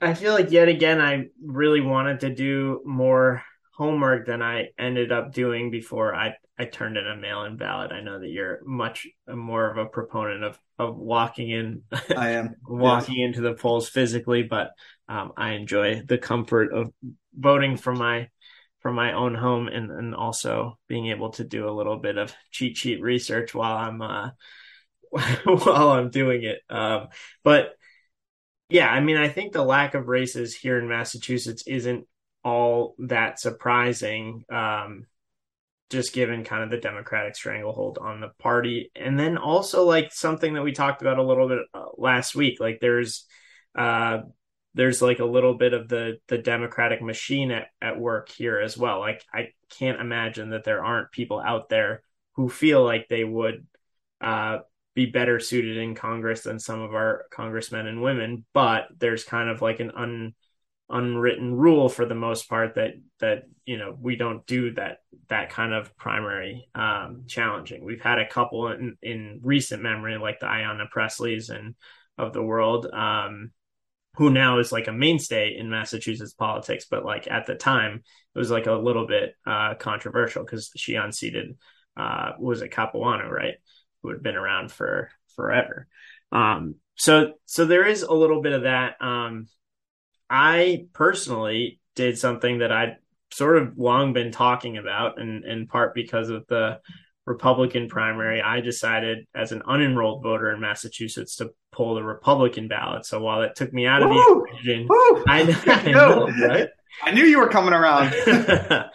I feel like yet again I really wanted to do more homework than I ended up doing before I I turned in a mail-in ballot. I know that you're much more of a proponent of of walking in. I am walking yes. into the polls physically, but um, I enjoy the comfort of voting from my from my own home and and also being able to do a little bit of cheat sheet research while I'm uh, while I'm doing it. Um, but yeah, I mean, I think the lack of races here in Massachusetts isn't all that surprising, um, just given kind of the Democratic stranglehold on the party. And then also, like, something that we talked about a little bit uh, last week, like, there's, uh, there's like a little bit of the the democratic machine at, at work here as well like i can't imagine that there aren't people out there who feel like they would uh, be better suited in Congress than some of our congressmen and women, but there's kind of like an un, unwritten rule for the most part that that you know we don't do that that kind of primary um, challenging. We've had a couple in, in recent memory, like the Ayanna Pressleys and of the world, um, who now is like a mainstay in Massachusetts politics, but like at the time it was like a little bit uh, controversial because she unseated uh, was it Capuano, right? Who had been around for forever. Um, so so there is a little bit of that. Um, I personally did something that I'd sort of long been talking about, and in part because of the Republican primary, I decided as an unenrolled voter in Massachusetts to pull the Republican ballot. So while it took me out of Woo! the equation, I, I know, right? I knew you were coming around.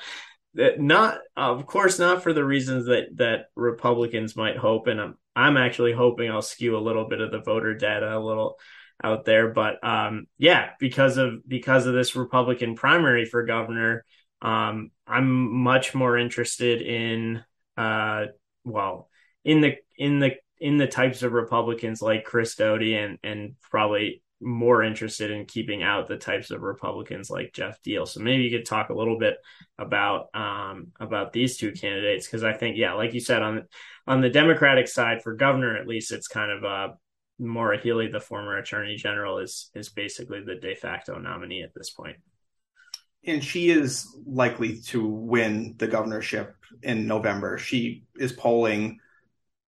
not of course not for the reasons that that Republicans might hope and I'm I'm actually hoping I'll skew a little bit of the voter data a little out there but um yeah because of because of this Republican primary for governor um I'm much more interested in uh well in the in the in the types of Republicans like Chris Doughty and and probably more interested in keeping out the types of Republicans like Jeff Diehl. So maybe you could talk a little bit about um, about these two candidates because I think yeah, like you said on on the Democratic side for governor at least it's kind of uh, Maura Healey, the former Attorney General, is is basically the de facto nominee at this point. And she is likely to win the governorship in November. She is polling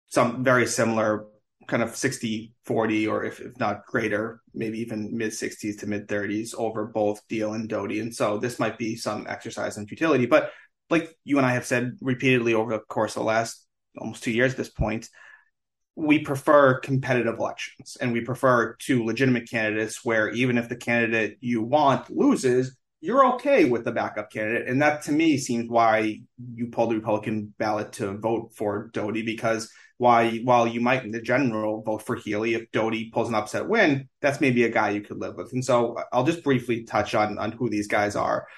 some very similar kind of 60 40 or if, if not greater maybe even mid 60s to mid 30s over both Diehl and Doughty and so this might be some exercise in futility. But like you and I have said repeatedly over the course of the last almost two years at this point we prefer competitive elections and we prefer two legitimate candidates where even if the candidate you want loses you're okay with the backup candidate and that to me seems why you pulled the republican ballot to vote for Doughty because why while you might in the general vote for Healey, if Doughty pulls an upset win, that's maybe a guy you could live with. And so I'll just briefly touch on on who these guys are.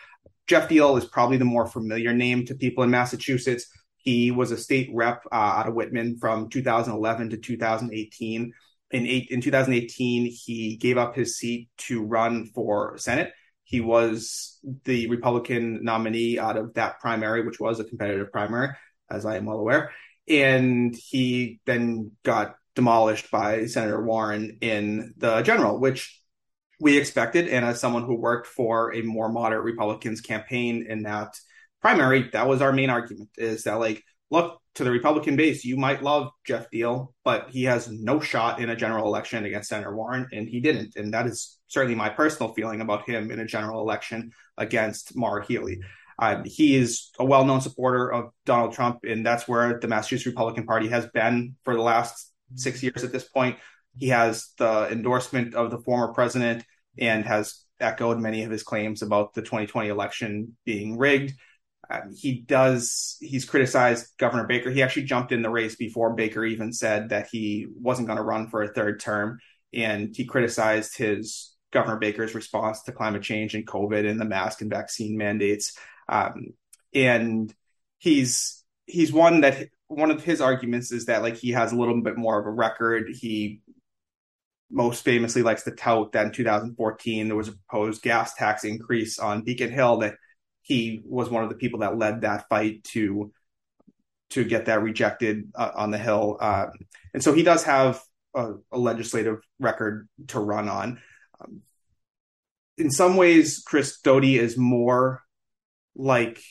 Jeff Diehl is probably the more familiar name to people in Massachusetts. He was a state rep uh, out of Whitman from 2011 to 2018. in eight, in 2018, he gave up his seat to run for Senate. He was the Republican nominee out of that primary, which was a competitive primary, as I am well aware. And he then got demolished by Senator Warren in the general, which we expected. And as someone who worked for a more moderate Republicans campaign in that primary, that was our main argument is that, like, look, to the Republican base, you might love Jeff Diehl, but he has no shot in a general election against Senator Warren, and he didn't. And that is certainly my personal feeling about him in a general election against Maura Healey. Uh, he is a well known supporter of Donald Trump, and that's where the Massachusetts Republican Party has been for the last six years at this point. He has the endorsement of the former president and has echoed many of his claims about the 2020 election being rigged. Um, he does, he's criticized Governor Baker. He actually jumped in the race before Baker even said that he wasn't going to run for a third term. And he criticized his Governor Baker's response to climate change and COVID and the mask and vaccine mandates. Um, and he's, he's one that one of his arguments is that like he has a little bit more of a record. He most famously likes to tout that in 2014 there was a proposed gas tax increase on Beacon Hill that he was one of the people that led that fight to to get that rejected uh, on the Hill. Um, and so he does have a, a legislative record to run on. Um, in some ways, Chris Doughty is more like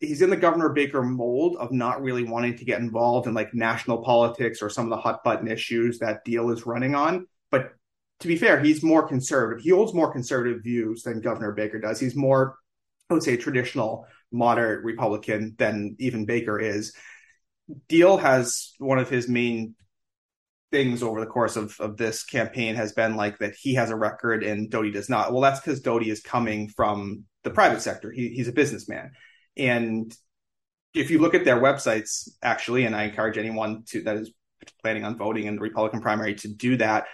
he's in the Governor Baker mold of not really wanting to get involved in like national politics or some of the hot button issues that Diehl is running on. But to be fair, he's more conservative. He holds more conservative views than Governor Baker does. He's more, I would say, traditional moderate Republican than even Baker is. Diehl has one of his main things over the course of, of this campaign has been like that he has a record and Doughty does not. Well, that's because Doughty is coming from the private sector. He, he's a businessman. And if you look at their websites, actually, and I encourage anyone to that is planning on voting in the Republican primary to do that,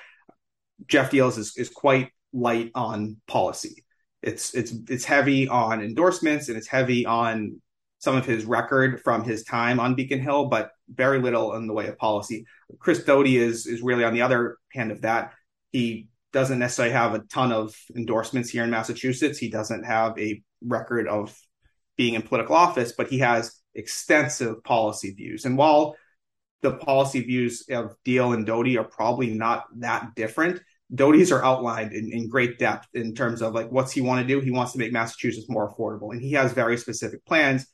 Jeff Diehl's is, is quite light on policy. It's it's it's heavy on endorsements and it's heavy on some of his record from his time on Beacon Hill, but very little in the way of policy. Chris Doughty is is really on the other hand of that. He doesn't necessarily have a ton of endorsements here in Massachusetts. He doesn't have a record of being in political office, but he has extensive policy views. And while the policy views of Diehl and Doughty are probably not that different, Doughty's are outlined in, in great depth in terms of like what's he want to do. He wants to make Massachusetts more affordable, and he has very specific plans.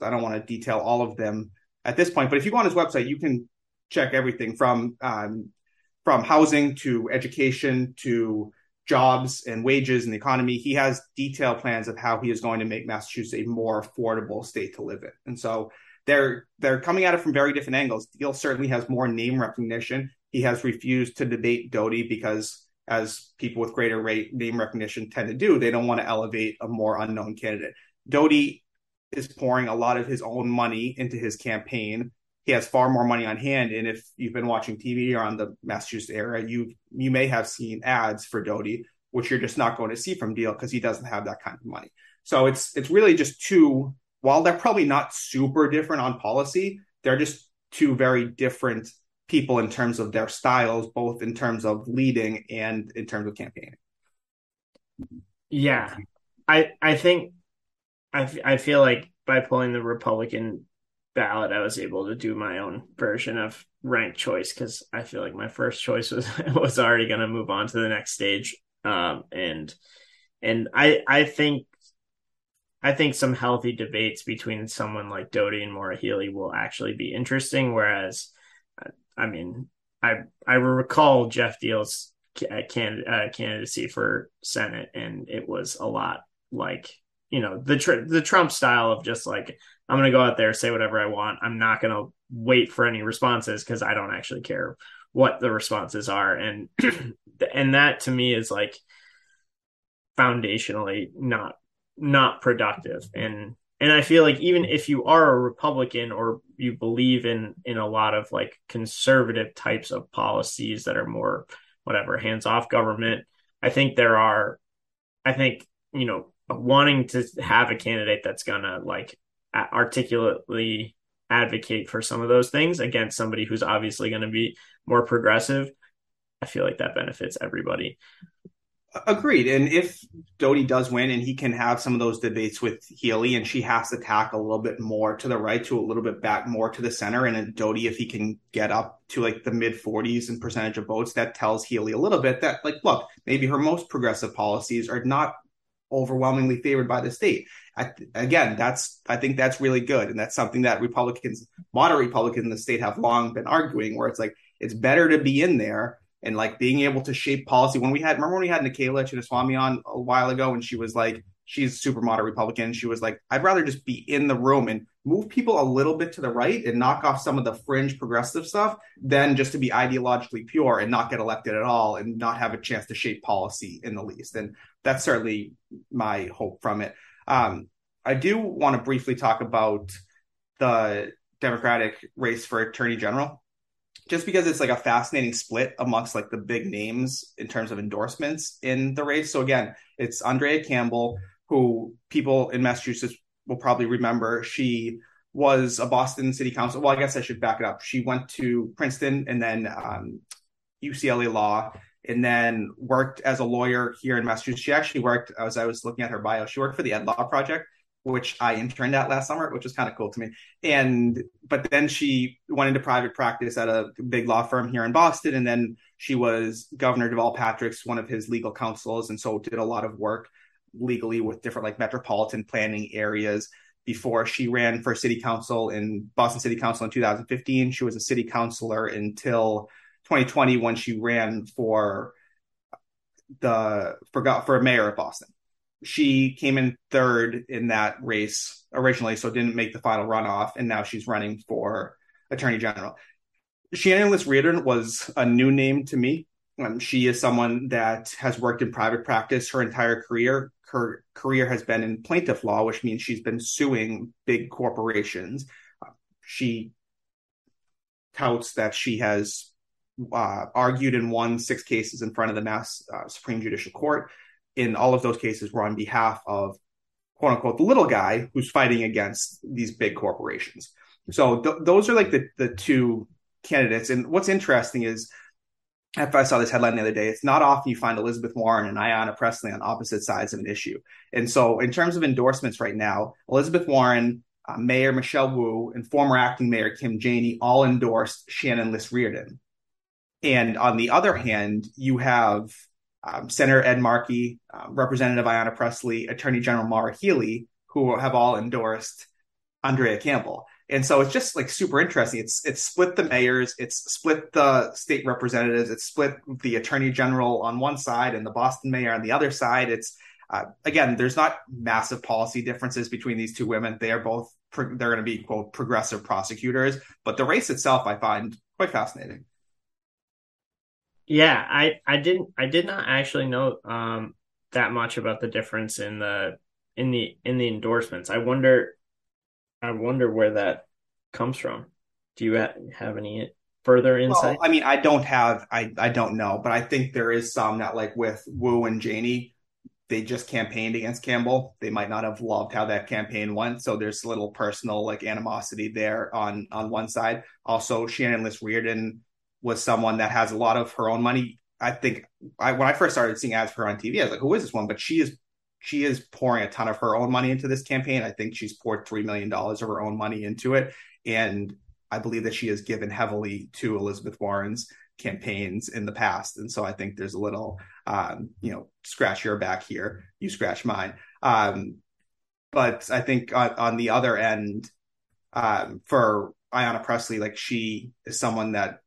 I don't want to detail all of them at this point, but if you go on his website, you can check everything from um, from housing to education to jobs and wages and the economy. He has detailed plans of how he is going to make Massachusetts a more affordable state to live in. And so they're they're coming at it from very different angles. Diehl certainly has more name recognition. He has refused to debate Doughty because as people with greater rate name recognition tend to do, they don't want to elevate a more unknown candidate. Doughty is pouring a lot of his own money into his campaign he has far more money on hand. And if you've been watching TV or on the Massachusetts area, you you may have seen ads for Doughty, which you're just not going to see from Diehl because he doesn't have that kind of money. So it's it's really just two. While they're probably not super different on policy, they're just two very different people in terms of their styles, both in terms of leading and in terms of campaigning. Yeah, I I think I, I feel like by pulling the Republican ballot, I was able to do my own version of ranked choice because I feel like my first choice was was already going to move on to the next stage. Um, and and I I think I think some healthy debates between someone like Doughty and Maura Healey will actually be interesting. Whereas, I mean, I I recall Jeff Diehl's can, uh, candidacy for Senate, and it was a lot like you know the tr- the Trump style of just like I'm going to go out there say whatever I want. I'm not going to wait for any responses because I don't actually care what the responses are, and and that to me is like foundationally not not productive and and I feel like even if you are a Republican or you believe in in a lot of like conservative types of policies that are more whatever hands off government, I think there are, I think you know wanting to have a candidate that's gonna like articulately advocate for some of those things against somebody who's obviously going to be more progressive, I feel like that benefits everybody. Agreed. And if Doughty does win and he can have some of those debates with Healey and she has to tack a little bit more to the right to a little bit back more to the center and Doughty, if he can get up to like the mid 40s in percentage of votes, that tells Healey a little bit that like, look, maybe her most progressive policies are not overwhelmingly favored by the state. I, again, that's I think that's really good, and that's something that Republicans, moderate Republicans in the state, have long been arguing. Where it's like it's better to be in there and like being able to shape policy. When we had, remember when we had Nikayla Chinnaswamy on a while ago, and she was like, she's super moderate Republican. She was like, I'd rather just be in the room and move people a little bit to the right and knock off some of the fringe progressive stuff than just to be ideologically pure and not get elected at all and not have a chance to shape policy in the least. And that's certainly my hope from it. Um, I do want to briefly talk about the Democratic race for Attorney General just because it's like a fascinating split amongst like the big names in terms of endorsements in the race. So again, it's Andrea Campbell, who people in Massachusetts will probably remember. She was a Boston City Council. Well, I guess I should back it up. She went to Princeton and then um, UCLA Law, and then worked as a lawyer here in Massachusetts. She actually worked, as I was looking at her bio, she worked for the Ed Law Project, which I interned at last summer, which was kind of cool to me. And but then she went into private practice at a big law firm here in Boston, and then she was Governor Deval Patrick's one of his legal counsels, and so did a lot of work legally with different like metropolitan planning areas. Before she ran for city council in Boston City Council in 2015, she was a city councilor until 2020 when she ran for the for for mayor of Boston she came in third in that race originally, so didn't make the final runoff, and now she's running for attorney general. Shannon Liss Riordan was a new name to me. Um, she is someone that has worked in private practice her entire career. Her career has been in plaintiff law, which means she's been suing big corporations. Uh, she touts that she has uh, argued and won six cases in front of the Mass uh, Supreme Judicial Court in all of those cases were on behalf of quote unquote the little guy who's fighting against these big corporations. So th- those are like the the two candidates. And what's interesting is if I saw this headline the other day, it's not often you find Elizabeth Warren and Ayanna Pressley on opposite sides of an issue. And so, in terms of endorsements right now, Elizabeth Warren, uh, Mayor Michelle Wu, and former acting Mayor Kim Janey all endorsed Shannon Liss Riordan. And on the other hand, you have um, Senator Ed Markey, um, Representative Ayanna Pressley, Attorney General Maura Healey, who have all endorsed Andrea Campbell. And so it's just like super interesting. It's it's split the mayors, it's split the state representatives, it's split the attorney general on one side and the Boston mayor on the other side. It's uh, again, there's not massive policy differences between these two women. They are both pro- they're going to be quote progressive prosecutors, but the race itself I find quite fascinating. Yeah, I I didn't I did not actually know um that much about the difference in the in the in the endorsements. I wonder I wonder where that comes from. Do you have any further insight? Well, I mean, I don't have I I don't know, but I think there is some that like with Wu and Janey they just campaigned against Campbell. They might not have loved how that campaign went, so there's a little personal like animosity there on on one side. Also, Shannon Liss Riordan was someone that has a lot of her own money. I think I, when I first started seeing ads for her on TV, I was like, "Who is this one?" But she is she is pouring a ton of her own money into this campaign. I think she's poured three million dollars of her own money into it, and I believe that she has given heavily to Elizabeth Warren's campaigns in the past. And so I think there's a little, um, you know, scratch your back here, you scratch mine. Um, but I think on, on the other end, um, for Ayanna Pressley, like she is someone that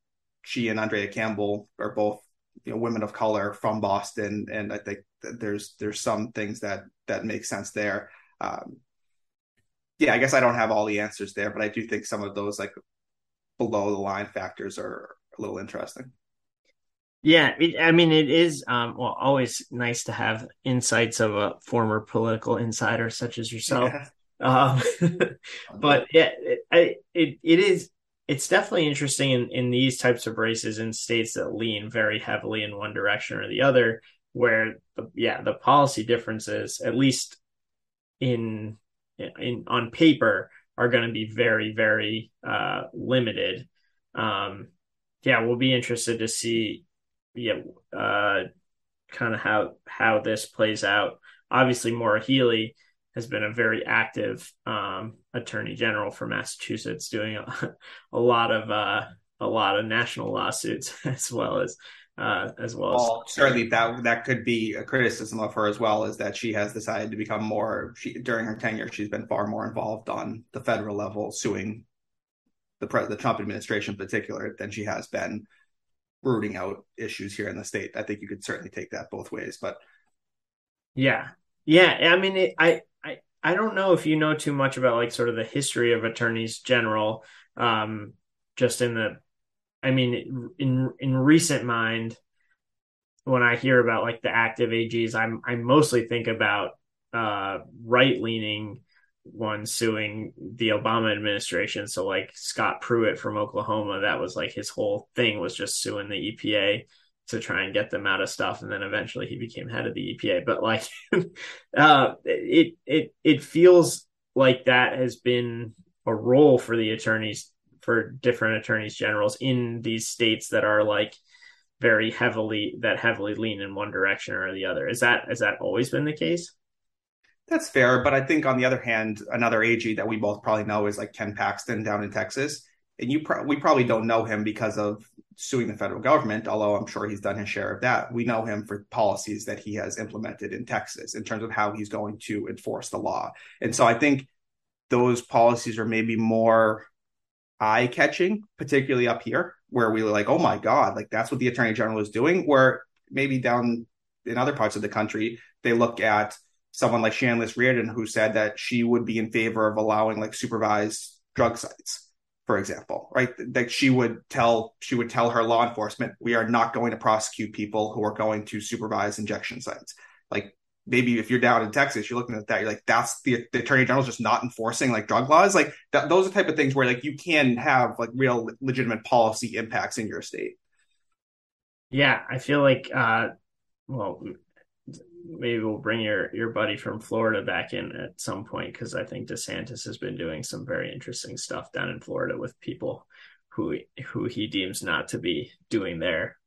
she and Andrea Campbell are both you know women of color from Boston, and I think there's there's some things that that make sense there. Um, yeah, I guess I don't have all the answers there, but I do think some of those like below the line factors are a little interesting. Yeah, it, I mean, it is um, well always nice to have insights of a former political insider such as yourself. Yeah. Um, but yeah, it, it it is it's definitely interesting in, in these types of races in states that lean very heavily in one direction or the other, where the, yeah, the policy differences, at least in in on paper, are going to be very, very uh, limited. Um, yeah, we'll be interested to see, yeah, uh, kind of how how this plays out. Obviously, Maura Healey has been a very active um, attorney general for Massachusetts, doing a, a lot of uh, a lot of national lawsuits as well as uh, as well. Well, as, certainly that that could be a criticism of her as well, is that she has decided to become more. She during her tenure, she's been far more involved on the federal level, suing the pre- the Trump administration in particular than she has been rooting out issues here in the state. I think you could certainly take that both ways, but yeah, yeah. I mean, it, I I don't know if you know too much about like sort of the history of attorneys general. Um, just in the I mean, in in recent mind, when I hear about like the active AGs, I'm I mostly think about uh, right leaning ones suing the Obama administration. So like Scott Pruitt from Oklahoma, that was like his whole thing was just suing the EPA to try and get them out of stuff, and then eventually he became head of the EPA. But like, uh, it it it feels like that has been a role for the attorneys for different attorneys generals in these states that are like very heavily that heavily lean in one direction or the other. Is that has that always been the case? That's fair, but I think on the other hand, another AG that we both probably know is like Ken Paxton down in Texas, and you pro- we probably don't know him because of suing the federal government, although I'm sure he's done his share of that. We know him for policies that he has implemented in Texas in terms of how he's going to enforce the law, and so I think those policies are maybe more eye catching, particularly up here, where we were like, oh my God, like that's what the attorney general is doing. Where maybe down in other parts of the country, they look at someone like Shannon Liss Riordan, who said that she would be in favor of allowing like supervised drug sites, for example, right? That she would tell she would tell her law enforcement, we are not going to prosecute people who are going to supervise injection sites. Like maybe if you're down in Texas, you're looking at that, you're like, that's the, the attorney general's just not enforcing like drug laws. Like those are type of things where like you can have like real legitimate policy impacts in your state. Yeah, I feel like, uh, well, maybe we'll bring your your buddy from Florida back in at some point because I think DeSantis has been doing some very interesting stuff down in Florida with people who who he deems not to be doing their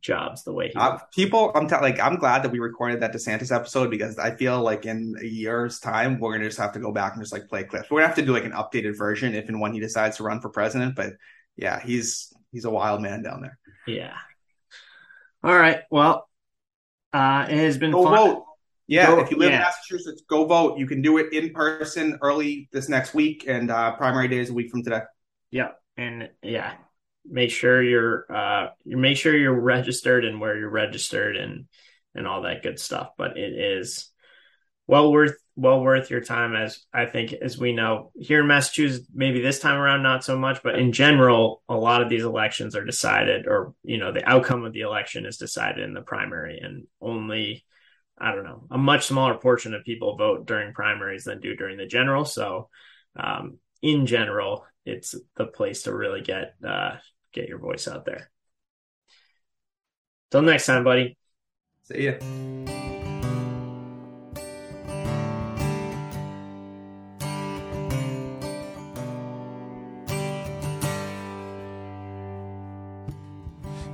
jobs the way he uh, people i'm t- like i'm glad that we recorded that desantis episode because i feel like in a year's time we're gonna just have to go back and just like play clips. We're gonna have to do like an updated version if and when he decides to run for president but yeah he's he's a wild man down there. Yeah. All right. Well uh it has been go fun. vote. Yeah Go- if you live in massachusetts go vote. You can do it in person early this next week and uh primary day is a week from today. Yeah and yeah make sure you're uh you make sure you're registered and where you're registered and and all that good stuff but it is well worth well worth your time as i think as we know. Here in massachusetts maybe this time around not so much but in general a lot of these elections are decided or you know the outcome of the election is decided in the primary and only i don't know a much smaller portion of people vote during primaries than do during the general. So um in general it's the place to really get uh get your voice out there. Till next time buddy. See ya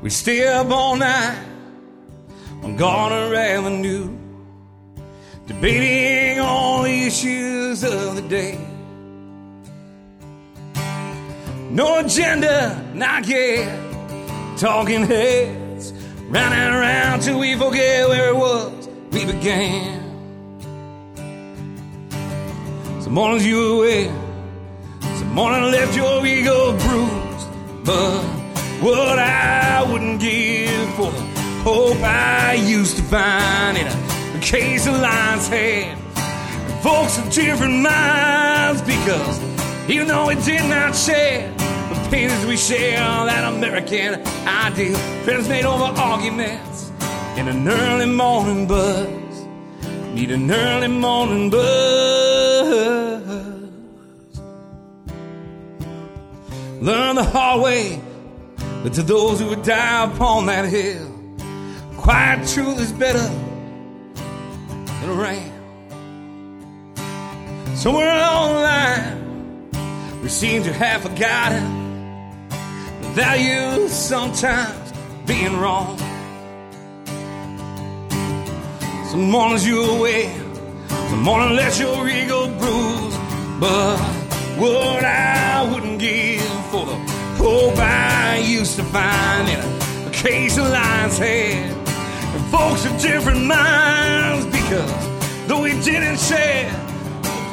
We stay up all night on Garner Avenue, debating all the issues of the day. No agenda, not yet. Talking heads, running around till we forget where it was we began. Some mornings you were away, some morning left your ego bruised, but what I wouldn't give for the hope I used to find in a case of lion's head. Folks of different minds because even though we did not share the pains we share, that American ideal, friends made over arguments in an early morning buzz. Need an early morning buzz. Learn the hard way but to those who would die upon that hill, quiet truth is better than a ram. Somewhere along the line, we seem to have forgotten the value sometimes being wrong. Some mornings you're away, some morning let your ego bruise. But what I wouldn't give the hope I used to find in a case of lion's head. And folks of different minds because though we didn't share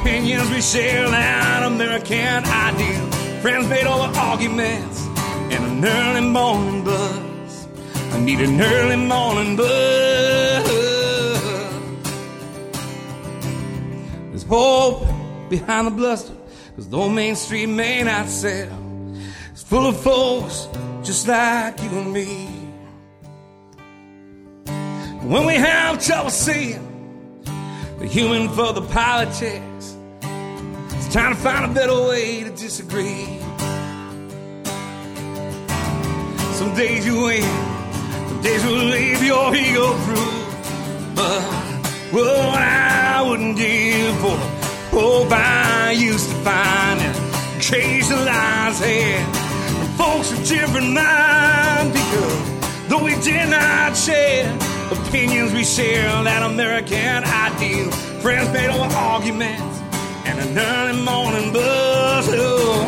opinions, we share that American ideal. Friends made over arguments and an early morning buzz. I need an early morning buzz. There's hope behind the bluster, cause though Main Street may not sell, full of folks just like you and me. When we have trouble seeing the human for the politics, it's time to find a better way to disagree. Some days you win, some days will leave your ego through. But what I wouldn't give for oh, the hope I used to find in a case of lion's head. Folks of different minds, because though we did not share opinions, we share that American ideal. Friends made over arguments and an early morning buzz. Oh,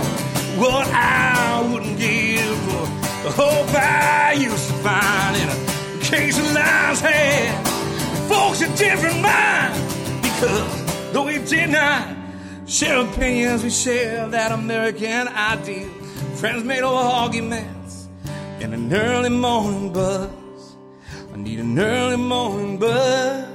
what I wouldn't give for the hope I used to find in a case of lion's head. Folks of different minds, because though we did not share opinions, we share that American ideal friends made over arguments in an early morning buzz. I need an early morning buzz.